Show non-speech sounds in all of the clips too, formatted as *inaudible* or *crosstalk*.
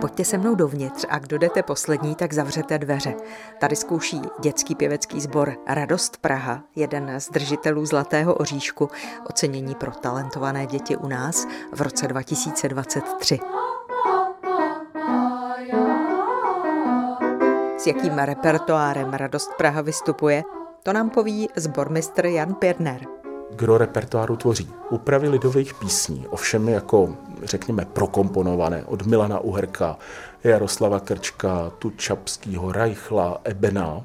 Pojďte se mnou dovnitř a kdo jdete poslední, tak zavřete dveře. Tady zkouší dětský pěvecký sbor Radost Praha, jeden z držitelů Zlatého oříšku, ocenění pro talentované děti u nás v roce 2023. S jakým repertoárem Radost Praha vystupuje, to nám poví zbormistr Jan Pirner. Gro repertoáru tvoří úpravy lidových písní, ovšem jako, řekněme, prokomponované od Milana Uherka, Jaroslava Krčka, Tučapského, Rajchla, Ebena,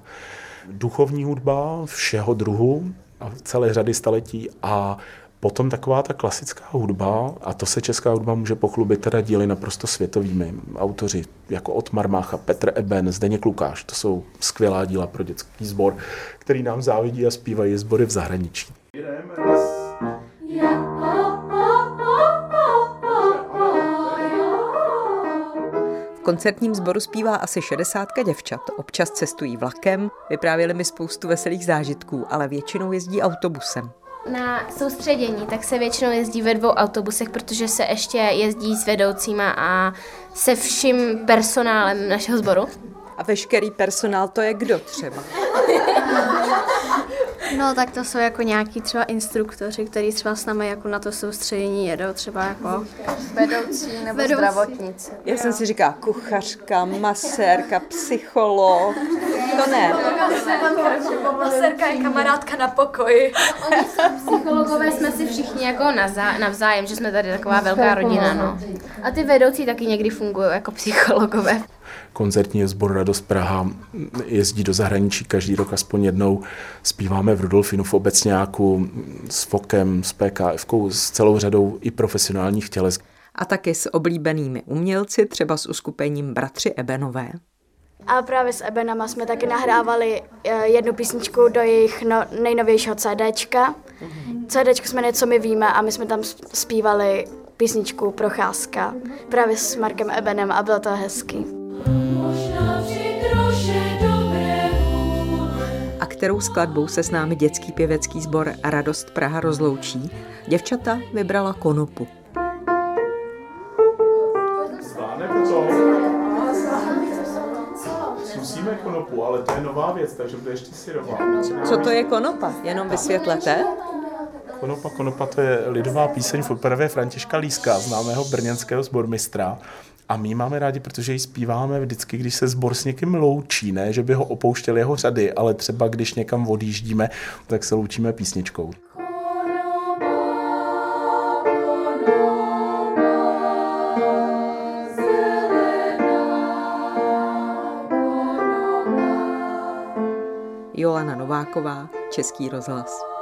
duchovní hudba všeho druhu a celé řady staletí a Potom taková ta klasická hudba, a to se česká hudba může pochlubit teda díly naprosto světovými autoři, jako Otmar Mácha, Petr Eben, Zdeněk Lukáš. To jsou skvělá díla pro dětský sbor, který nám závidí a zpívají sbory v zahraničí. Koncertním sboru zpívá asi 60 děvčat. Občas cestují vlakem, vyprávěli mi spoustu veselých zážitků, ale většinou jezdí autobusem. Na soustředění tak se většinou jezdí ve dvou autobusech, protože se ještě jezdí s vedoucíma a se vším personálem našeho sboru. A veškerý personál to je kdo třeba? *laughs* No tak to jsou jako nějaký třeba instruktoři, kteří třeba s námi jako na to soustředění jedou, třeba jako vedoucí nebo vedoucí. zdravotnice. Já jsem si říkala kuchařka, masérka, psycholog. To ne. Masérka je kamarádka na pokoji. Oni psychologové jsme si všichni jako navzájem, že jsme tady taková velká rodina, no. A ty vedoucí taky někdy fungují jako psychologové koncertní sbor Radost Praha jezdí do zahraničí každý rok aspoň jednou. Zpíváme v Rudolfinu v Obecňáku s Fokem, s PKF, s celou řadou i profesionálních těles. A taky s oblíbenými umělci, třeba s uskupením Bratři Ebenové. A právě s Ebenama jsme taky nahrávali eh, jednu písničku do jejich no, nejnovějšího CDčka. CDčko jsme něco my víme a my jsme tam zpívali písničku Procházka právě s Markem Ebenem a bylo to hezký. A kterou skladbou se s námi dětský pěvecký sbor Radost Praha rozloučí, děvčata vybrala konopu. Musíme konopu, ale to je nová věc, takže bude ještě syrová. Co to je konopa? Jenom vysvětlete. Konopa, konopa to je lidová píseň v operavě Františka Líska, známého brněnského sbormistra. A my máme rádi, protože ji zpíváme vždycky, když se sbor s někým loučí, ne, že by ho opouštěl jeho řady, ale třeba když někam odjíždíme, tak se loučíme písničkou. Jolana Nováková, Český rozhlas.